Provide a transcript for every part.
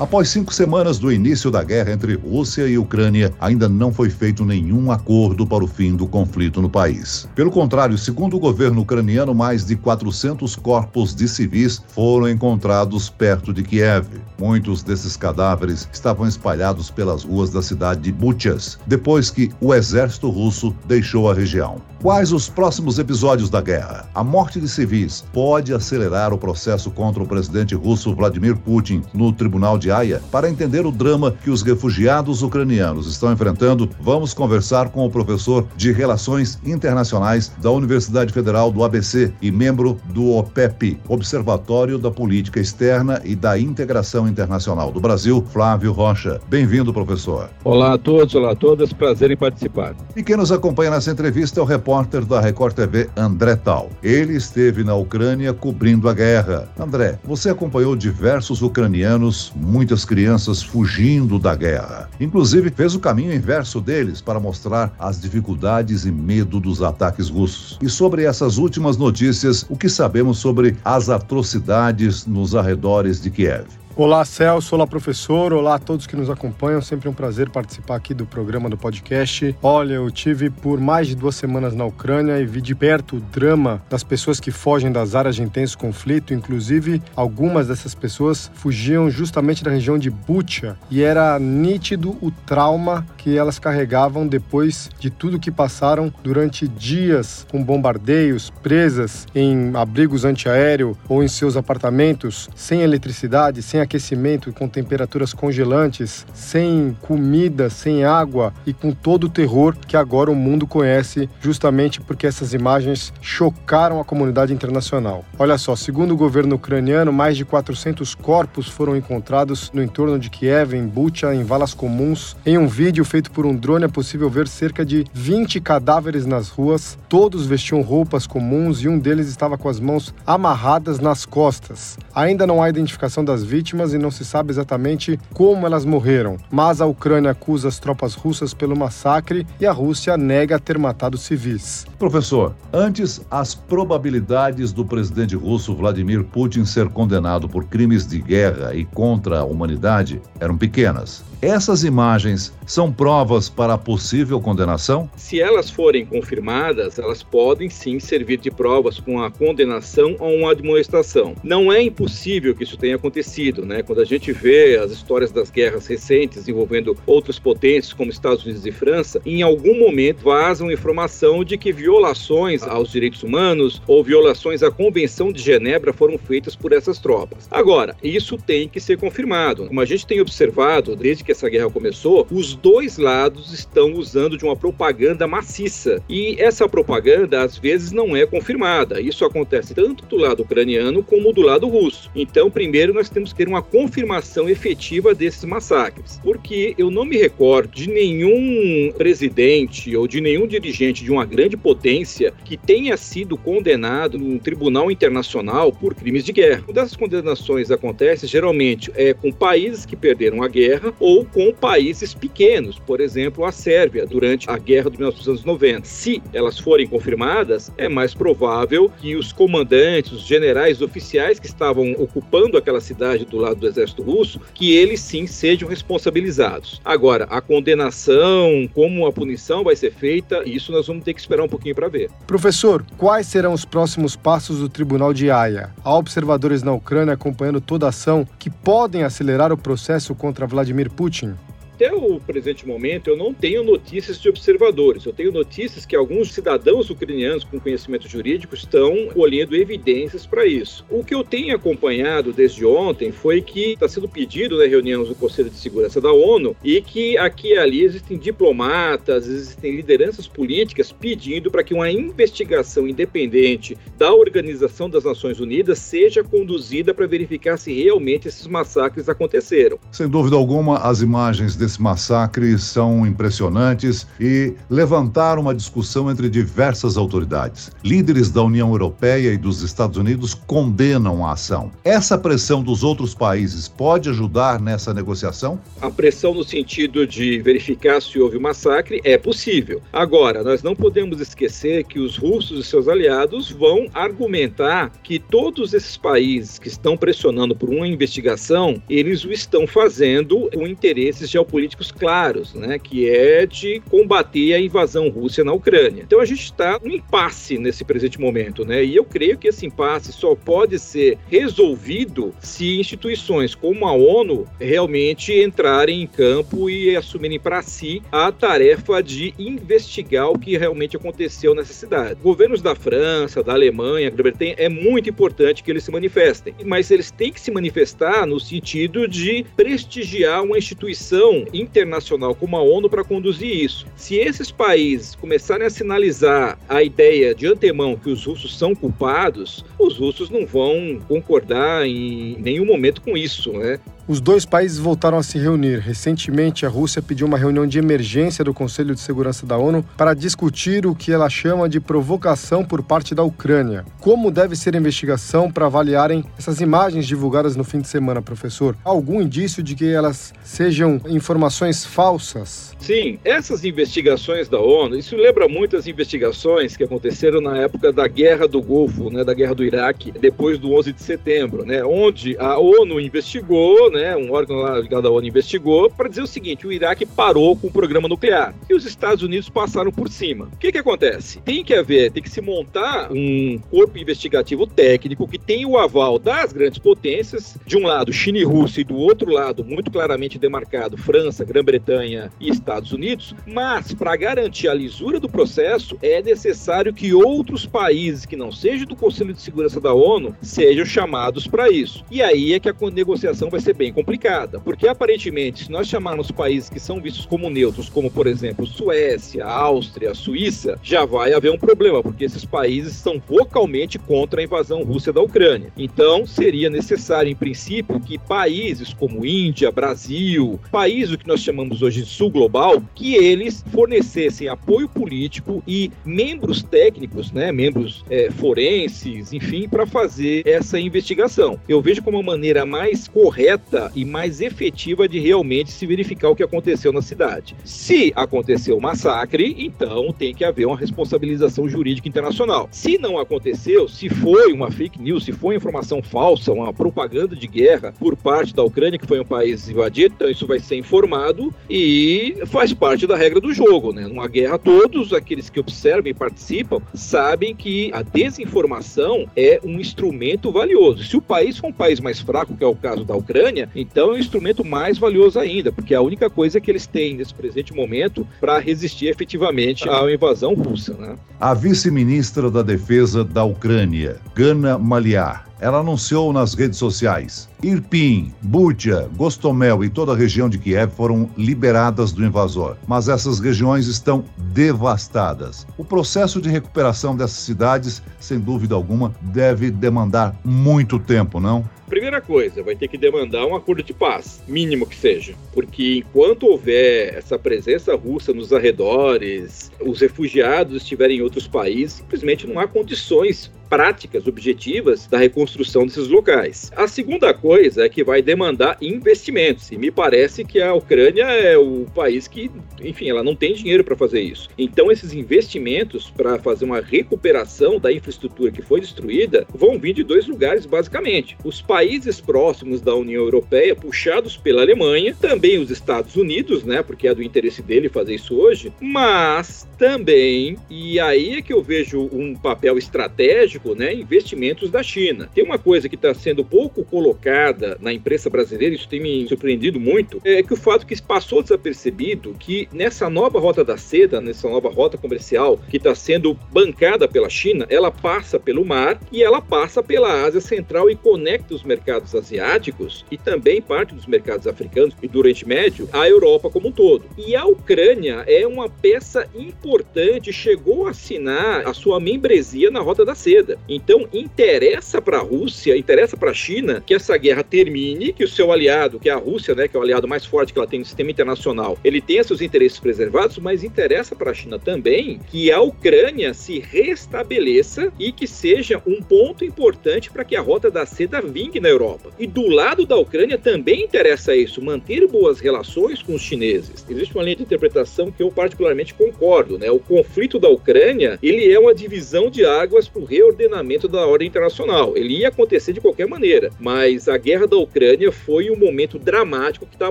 Após cinco semanas do início da guerra entre Rússia e Ucrânia, ainda não foi feito nenhum acordo para o fim do conflito no país. Pelo contrário, segundo o governo ucraniano, mais de 400 corpos de civis foram encontrados perto de Kiev. Muitos desses cadáveres estavam espalhados pelas ruas da cidade de Buchas, depois que o exército russo deixou a região. Quais os próximos episódios da guerra? A morte de civis pode acelerar o processo contra o presidente russo Vladimir Putin no Tribunal de Haia? Para entender o drama que os refugiados ucranianos estão enfrentando, vamos conversar com o professor de Relações Internacionais da Universidade Federal do ABC e membro do OPEP, Observatório da Política Externa e da Integração Internacional do Brasil, Flávio Rocha. Bem-vindo, professor. Olá a todos, olá a todas, prazer em participar. E quem nos acompanha nessa entrevista é o repórter da Record TV, André Tal. Ele esteve na Ucrânia cobrindo a guerra. André, você acompanhou diversos ucranianos, muitas crianças fugindo da guerra. Inclusive, fez o caminho inverso deles para mostrar as dificuldades e medo dos ataques russos. E sobre essas últimas notícias, o que sabemos sobre as atrocidades nos arredores de Kiev? Olá, Celso. Olá, professor. Olá a todos que nos acompanham. Sempre um prazer participar aqui do programa do podcast. Olha, eu tive por mais de duas semanas na Ucrânia e vi de perto o drama das pessoas que fogem das áreas de intenso conflito. Inclusive, algumas dessas pessoas fugiam justamente da região de Bucha e era nítido o trauma que elas carregavam depois de tudo que passaram durante dias com bombardeios, presas em abrigos antiaéreo ou em seus apartamentos, sem eletricidade, sem aquecimento, com temperaturas congelantes, sem comida, sem água e com todo o terror que agora o mundo conhece, justamente porque essas imagens chocaram a comunidade internacional. Olha só, segundo o governo ucraniano, mais de 400 corpos foram encontrados no entorno de Kiev, em Bucha, em valas comuns. Em um vídeo feito por um drone é possível ver cerca de 20 cadáveres nas ruas. Todos vestiam roupas comuns e um deles estava com as mãos amarradas nas costas. Ainda não há identificação das vítimas vítimas e não se sabe exatamente como elas morreram, mas a Ucrânia acusa as tropas russas pelo massacre e a Rússia nega ter matado civis. Professor, antes as probabilidades do presidente russo Vladimir Putin ser condenado por crimes de guerra e contra a humanidade eram pequenas. Essas imagens são provas para a possível condenação? Se elas forem confirmadas, elas podem sim servir de provas com a condenação ou uma admoestação. Não é impossível que isso tenha acontecido, né? Quando a gente vê as histórias das guerras recentes envolvendo outras potências como Estados Unidos e França, em algum momento vazam informação de que violações aos direitos humanos ou violações à Convenção de Genebra foram feitas por essas tropas. Agora, isso tem que ser confirmado. Como a gente tem observado desde que essa guerra começou, os dois lados estão usando de uma propaganda maciça. E essa propaganda, às vezes, não é confirmada. Isso acontece tanto do lado ucraniano como do lado russo. Então, primeiro, nós temos que ter uma confirmação efetiva desses massacres. Porque eu não me recordo de nenhum presidente ou de nenhum dirigente de uma grande potência que tenha sido condenado num tribunal internacional por crimes de guerra. Quando essas condenações acontecem, geralmente é com países que perderam a guerra ou ou com países pequenos, por exemplo, a Sérvia, durante a guerra de 1990. Se elas forem confirmadas, é mais provável que os comandantes, os generais oficiais que estavam ocupando aquela cidade do lado do exército russo, que eles sim sejam responsabilizados. Agora, a condenação, como a punição vai ser feita, isso nós vamos ter que esperar um pouquinho para ver. Professor, quais serão os próximos passos do Tribunal de Haia? Há observadores na Ucrânia acompanhando toda a ação que podem acelerar o processo contra Vladimir Putin Putin até o presente momento, eu não tenho notícias de observadores. Eu tenho notícias que alguns cidadãos ucranianos com conhecimento jurídico estão colhendo evidências para isso. O que eu tenho acompanhado desde ontem foi que está sendo pedido na né, reunião do Conselho de Segurança da ONU e que aqui e ali existem diplomatas, existem lideranças políticas pedindo para que uma investigação independente da Organização das Nações Unidas seja conduzida para verificar se realmente esses massacres aconteceram. Sem dúvida alguma, as imagens de desse massacre são impressionantes e levantaram uma discussão entre diversas autoridades. Líderes da União Europeia e dos Estados Unidos condenam a ação. Essa pressão dos outros países pode ajudar nessa negociação? A pressão no sentido de verificar se houve um massacre é possível. Agora, nós não podemos esquecer que os russos e seus aliados vão argumentar que todos esses países que estão pressionando por uma investigação, eles o estão fazendo com interesses geopolíticos claros, né, que é de combater a invasão russa na Ucrânia. Então a gente está um impasse nesse presente momento, né? E eu creio que esse impasse só pode ser resolvido se instituições como a ONU realmente entrarem em campo e assumirem para si a tarefa de investigar o que realmente aconteceu nessa cidade. Governos da França, da Alemanha, Grã-Bretanha, é muito importante que eles se manifestem, mas eles têm que se manifestar no sentido de prestigiar uma instituição internacional como a ONU para conduzir isso. Se esses países começarem a sinalizar a ideia de antemão que os russos são culpados, os russos não vão concordar em nenhum momento com isso, né? Os dois países voltaram a se reunir. Recentemente, a Rússia pediu uma reunião de emergência do Conselho de Segurança da ONU para discutir o que ela chama de provocação por parte da Ucrânia. Como deve ser a investigação para avaliarem essas imagens divulgadas no fim de semana, professor? Algum indício de que elas sejam informações falsas? Sim, essas investigações da ONU, isso lembra muito as investigações que aconteceram na época da Guerra do Golfo, né, da Guerra do Iraque, depois do 11 de setembro, né, onde a ONU investigou, né, né, um órgão lá ligado à ONU investigou para dizer o seguinte: o Iraque parou com o programa nuclear e os Estados Unidos passaram por cima. O que que acontece? Tem que haver, tem que se montar um corpo investigativo técnico que tenha o aval das grandes potências, de um lado China e Rússia e do outro lado, muito claramente demarcado, França, Grã-Bretanha e Estados Unidos, mas para garantir a lisura do processo é necessário que outros países que não sejam do Conselho de Segurança da ONU sejam chamados para isso. E aí é que a negociação vai ser bem bem complicada, porque aparentemente, se nós chamarmos países que são vistos como neutros, como por exemplo Suécia, Áustria, Suíça, já vai haver um problema, porque esses países estão vocalmente contra a invasão russa da Ucrânia. Então, seria necessário, em princípio, que países como Índia, Brasil, países que nós chamamos hoje de sul global, que eles fornecessem apoio político e membros técnicos, né, membros é, forenses, enfim, para fazer essa investigação. Eu vejo como uma maneira mais correta rápida e mais efetiva de realmente se verificar o que aconteceu na cidade. Se aconteceu o massacre, então tem que haver uma responsabilização jurídica internacional. Se não aconteceu, se foi uma fake news, se foi informação falsa, uma propaganda de guerra por parte da Ucrânia, que foi um país invadido, então isso vai ser informado e faz parte da regra do jogo, né? Numa guerra, todos aqueles que observam e participam sabem que a desinformação é um instrumento valioso. Se o país for um país mais fraco, que é o caso da Ucrânia, então é um instrumento mais valioso ainda, porque é a única coisa que eles têm nesse presente momento para resistir efetivamente à invasão russa. Né? A vice-ministra da Defesa da Ucrânia, Gana Maliar, ela anunciou nas redes sociais: Irpin, Butia, Gostomel e toda a região de Kiev foram liberadas do invasor, mas essas regiões estão devastadas. O processo de recuperação dessas cidades, sem dúvida alguma, deve demandar muito tempo, não? Primeira coisa, vai ter que demandar um acordo de paz, mínimo que seja, porque enquanto houver essa presença russa nos arredores, os refugiados estiverem em outros países, simplesmente não há condições práticas, objetivas da reconstrução desses locais. A segunda coisa é que vai demandar investimentos, e me parece que a Ucrânia é o país que, enfim, ela não tem dinheiro para fazer isso. Então, esses investimentos para fazer uma recuperação da infraestrutura que foi destruída vão vir de dois lugares, basicamente. Os países próximos da União Europeia, puxados pela Alemanha, também os Estados Unidos, né, porque é do interesse dele fazer isso hoje, mas também, e aí é que eu vejo um papel estratégico né, investimentos da China. Tem uma coisa que está sendo pouco colocada na imprensa brasileira, isso tem me surpreendido muito, é que o fato que passou desapercebido que nessa nova rota da seda, nessa nova rota comercial que está sendo bancada pela China, ela passa pelo mar e ela passa pela Ásia Central e conecta os mercados asiáticos e também parte dos mercados africanos e do Oriente Médio à Europa como um todo. E a Ucrânia é uma peça importante, chegou a assinar a sua membresia na Rota da Seda. Então, interessa para a Rússia, interessa para a China que essa guerra guerra termine, que o seu aliado, que é a Rússia, né, que é o aliado mais forte que ela tem no sistema internacional, ele tenha seus interesses preservados, mas interessa para a China também que a Ucrânia se restabeleça e que seja um ponto importante para que a rota da seda vingue na Europa. E do lado da Ucrânia também interessa isso, manter boas relações com os chineses. Existe uma linha de interpretação que eu particularmente concordo, né? O conflito da Ucrânia, ele é uma divisão de águas para o reordenamento da ordem internacional. Ele ia acontecer de qualquer maneira, mas a guerra da Ucrânia foi um momento dramático que está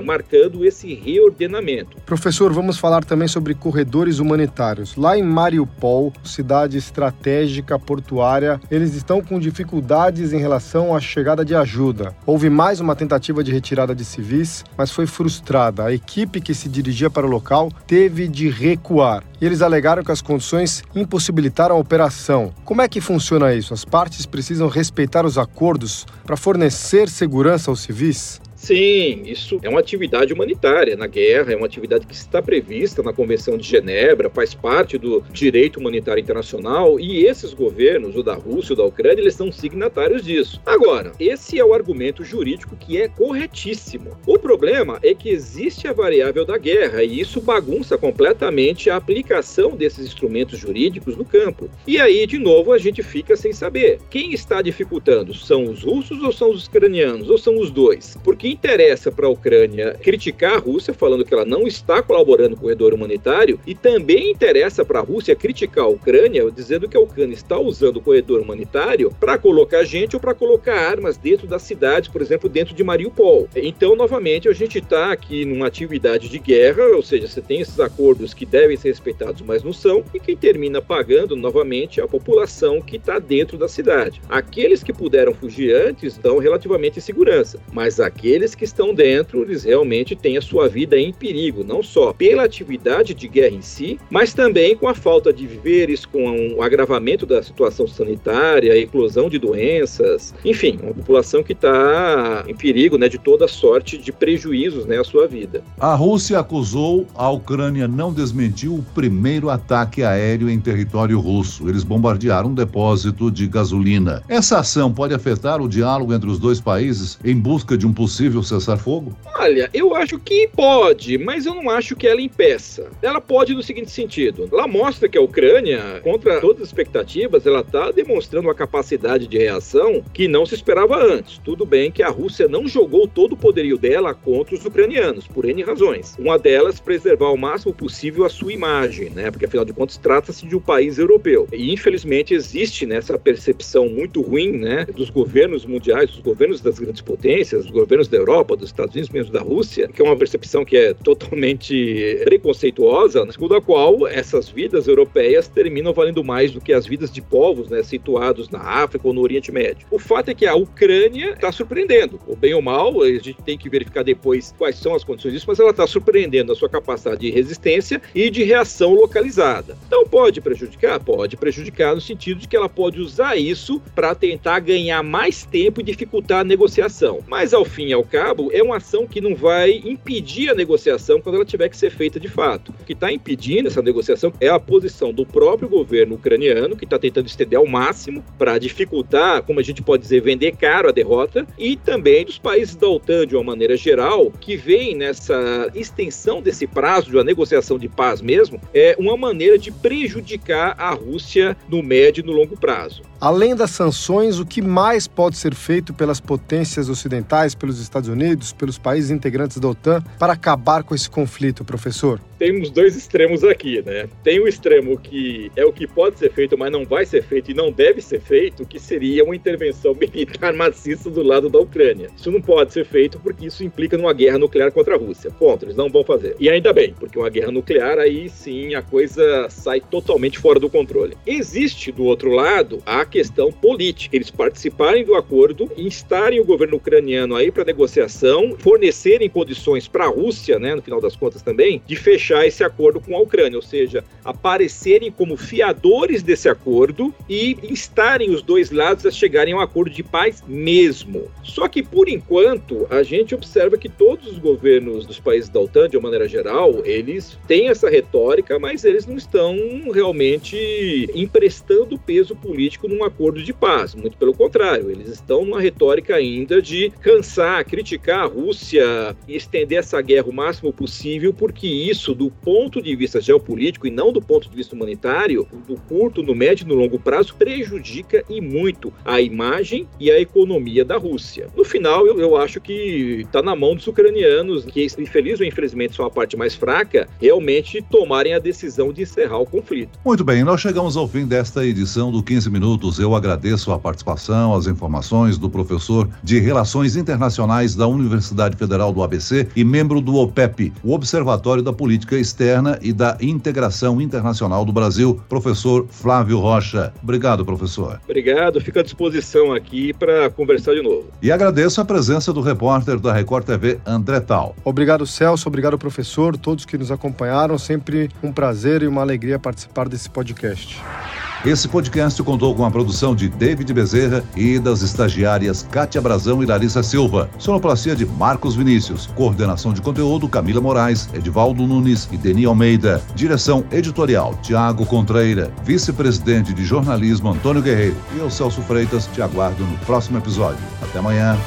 marcando esse reordenamento. Professor, vamos falar também sobre corredores humanitários. Lá em Mariupol, cidade estratégica portuária, eles estão com dificuldades em relação à chegada de ajuda. Houve mais uma tentativa de retirada de civis, mas foi frustrada. A equipe que se dirigia para o local teve de recuar. E eles alegaram que as condições impossibilitaram a operação. Como é que funciona isso? As partes precisam respeitar os acordos para fornecer segurança aos civis? Sim, isso é uma atividade humanitária na guerra, é uma atividade que está prevista na Convenção de Genebra, faz parte do direito humanitário internacional e esses governos, o da Rússia, o da Ucrânia, eles são signatários disso. Agora, esse é o argumento jurídico que é corretíssimo. O problema é que existe a variável da guerra e isso bagunça completamente a aplicação desses instrumentos jurídicos no campo. E aí, de novo, a gente fica sem saber. Quem está dificultando? São os russos ou são os ucranianos? Ou são os dois? Porque interessa para a Ucrânia criticar a Rússia, falando que ela não está colaborando com o corredor humanitário, e também interessa para a Rússia criticar a Ucrânia, dizendo que a Ucrânia está usando o corredor humanitário para colocar gente ou para colocar armas dentro das cidades, por exemplo, dentro de Mariupol. Então, novamente, a gente está aqui numa atividade de guerra, ou seja, você tem esses acordos que devem ser respeitados, mas não são, e quem termina pagando novamente é a população que está dentro da cidade. Aqueles que puderam fugir antes estão relativamente em segurança, mas aqueles aqueles que estão dentro, eles realmente têm a sua vida em perigo, não só pela atividade de guerra em si, mas também com a falta de víveres, com o agravamento da situação sanitária, a eclosão de doenças, enfim, uma população que está em perigo né, de toda sorte de prejuízos né, à sua vida. A Rússia acusou, a Ucrânia não desmentiu o primeiro ataque aéreo em território russo. Eles bombardearam um depósito de gasolina. Essa ação pode afetar o diálogo entre os dois países em busca de um possível possível cessar-fogo? Olha, eu acho que pode, mas eu não acho que ela impeça. Ela pode no seguinte sentido: ela mostra que a Ucrânia, contra todas as expectativas, ela está demonstrando uma capacidade de reação que não se esperava antes. Tudo bem que a Rússia não jogou todo o poderio dela contra os ucranianos, por N razões. Uma delas, preservar o máximo possível a sua imagem, né? Porque afinal de contas trata-se de um país europeu. E infelizmente existe nessa né, percepção muito ruim, né, dos governos mundiais, dos governos das grandes potências, dos governos da Europa, dos Estados Unidos, mesmo da Rússia, que é uma percepção que é totalmente preconceituosa, segundo a qual essas vidas europeias terminam valendo mais do que as vidas de povos né, situados na África ou no Oriente Médio. O fato é que a Ucrânia está surpreendendo, ou bem ou mal, a gente tem que verificar depois quais são as condições disso, mas ela está surpreendendo a sua capacidade de resistência e de reação localizada. Então pode prejudicar? Pode prejudicar no sentido de que ela pode usar isso para tentar ganhar mais tempo e dificultar a negociação. Mas ao fim e ao cabo, é uma ação que não vai impedir a negociação quando ela tiver que ser feita de fato. O que está impedindo essa negociação é a posição do próprio governo ucraniano, que está tentando estender ao máximo para dificultar, como a gente pode dizer, vender caro a derrota, e também dos países da OTAN, de uma maneira geral, que veem nessa extensão desse prazo de uma negociação de paz mesmo, é uma maneira de prejudicar a Rússia no médio e no longo prazo. Além das sanções, o que mais pode ser feito pelas potências ocidentais, pelos Estados Unidos, pelos países integrantes da OTAN, para acabar com esse conflito, professor? Temos dois extremos aqui, né? Tem o extremo que é o que pode ser feito, mas não vai ser feito e não deve ser feito, que seria uma intervenção militar maciça do lado da Ucrânia. Isso não pode ser feito porque isso implica numa guerra nuclear contra a Rússia. Ponto, eles não vão fazer. E ainda bem, porque uma guerra nuclear aí sim a coisa sai totalmente fora do controle. Existe do outro lado a questão política. Eles participarem do acordo, instarem o governo ucraniano aí para negociação, fornecerem condições para a Rússia, né, no final das contas também, de fechar fechar esse acordo com a Ucrânia, ou seja, aparecerem como fiadores desse acordo e instarem os dois lados a chegarem a um acordo de paz mesmo. Só que, por enquanto, a gente observa que todos os governos dos países da OTAN, de uma maneira geral, eles têm essa retórica, mas eles não estão realmente emprestando peso político num acordo de paz. Muito pelo contrário, eles estão numa retórica ainda de cansar, criticar a Rússia e estender essa guerra o máximo possível, porque isso, do ponto de vista geopolítico e não do ponto de vista humanitário, do curto, no médio e no longo prazo, prejudica e muito a imagem e a economia da Rússia. No final, eu, eu acho que está na mão dos ucranianos, que infeliz ou infelizmente são a parte mais fraca, realmente tomarem a decisão de encerrar o conflito. Muito bem, nós chegamos ao fim desta edição do 15 Minutos. Eu agradeço a participação, as informações do professor de Relações Internacionais da Universidade Federal do ABC e membro do OPEP, o Observatório da Política Externa e da Integração Internacional do Brasil, professor Flávio Rocha. Obrigado, professor. Obrigado, fico à disposição aqui para conversar de novo. E agradeço a presença do repórter da Record TV, André Tal. Obrigado, Celso, obrigado, professor, todos que nos acompanharam. Sempre um prazer e uma alegria participar desse podcast. Esse podcast contou com a produção de David Bezerra e das estagiárias Kátia Brazão e Larissa Silva. Sonoplastia de Marcos Vinícius. Coordenação de conteúdo Camila Moraes, Edivaldo Nunes e Deni Almeida. Direção editorial Tiago Contreira. Vice-presidente de jornalismo Antônio Guerreiro. E eu, Celso Freitas, te aguardo no próximo episódio. Até amanhã.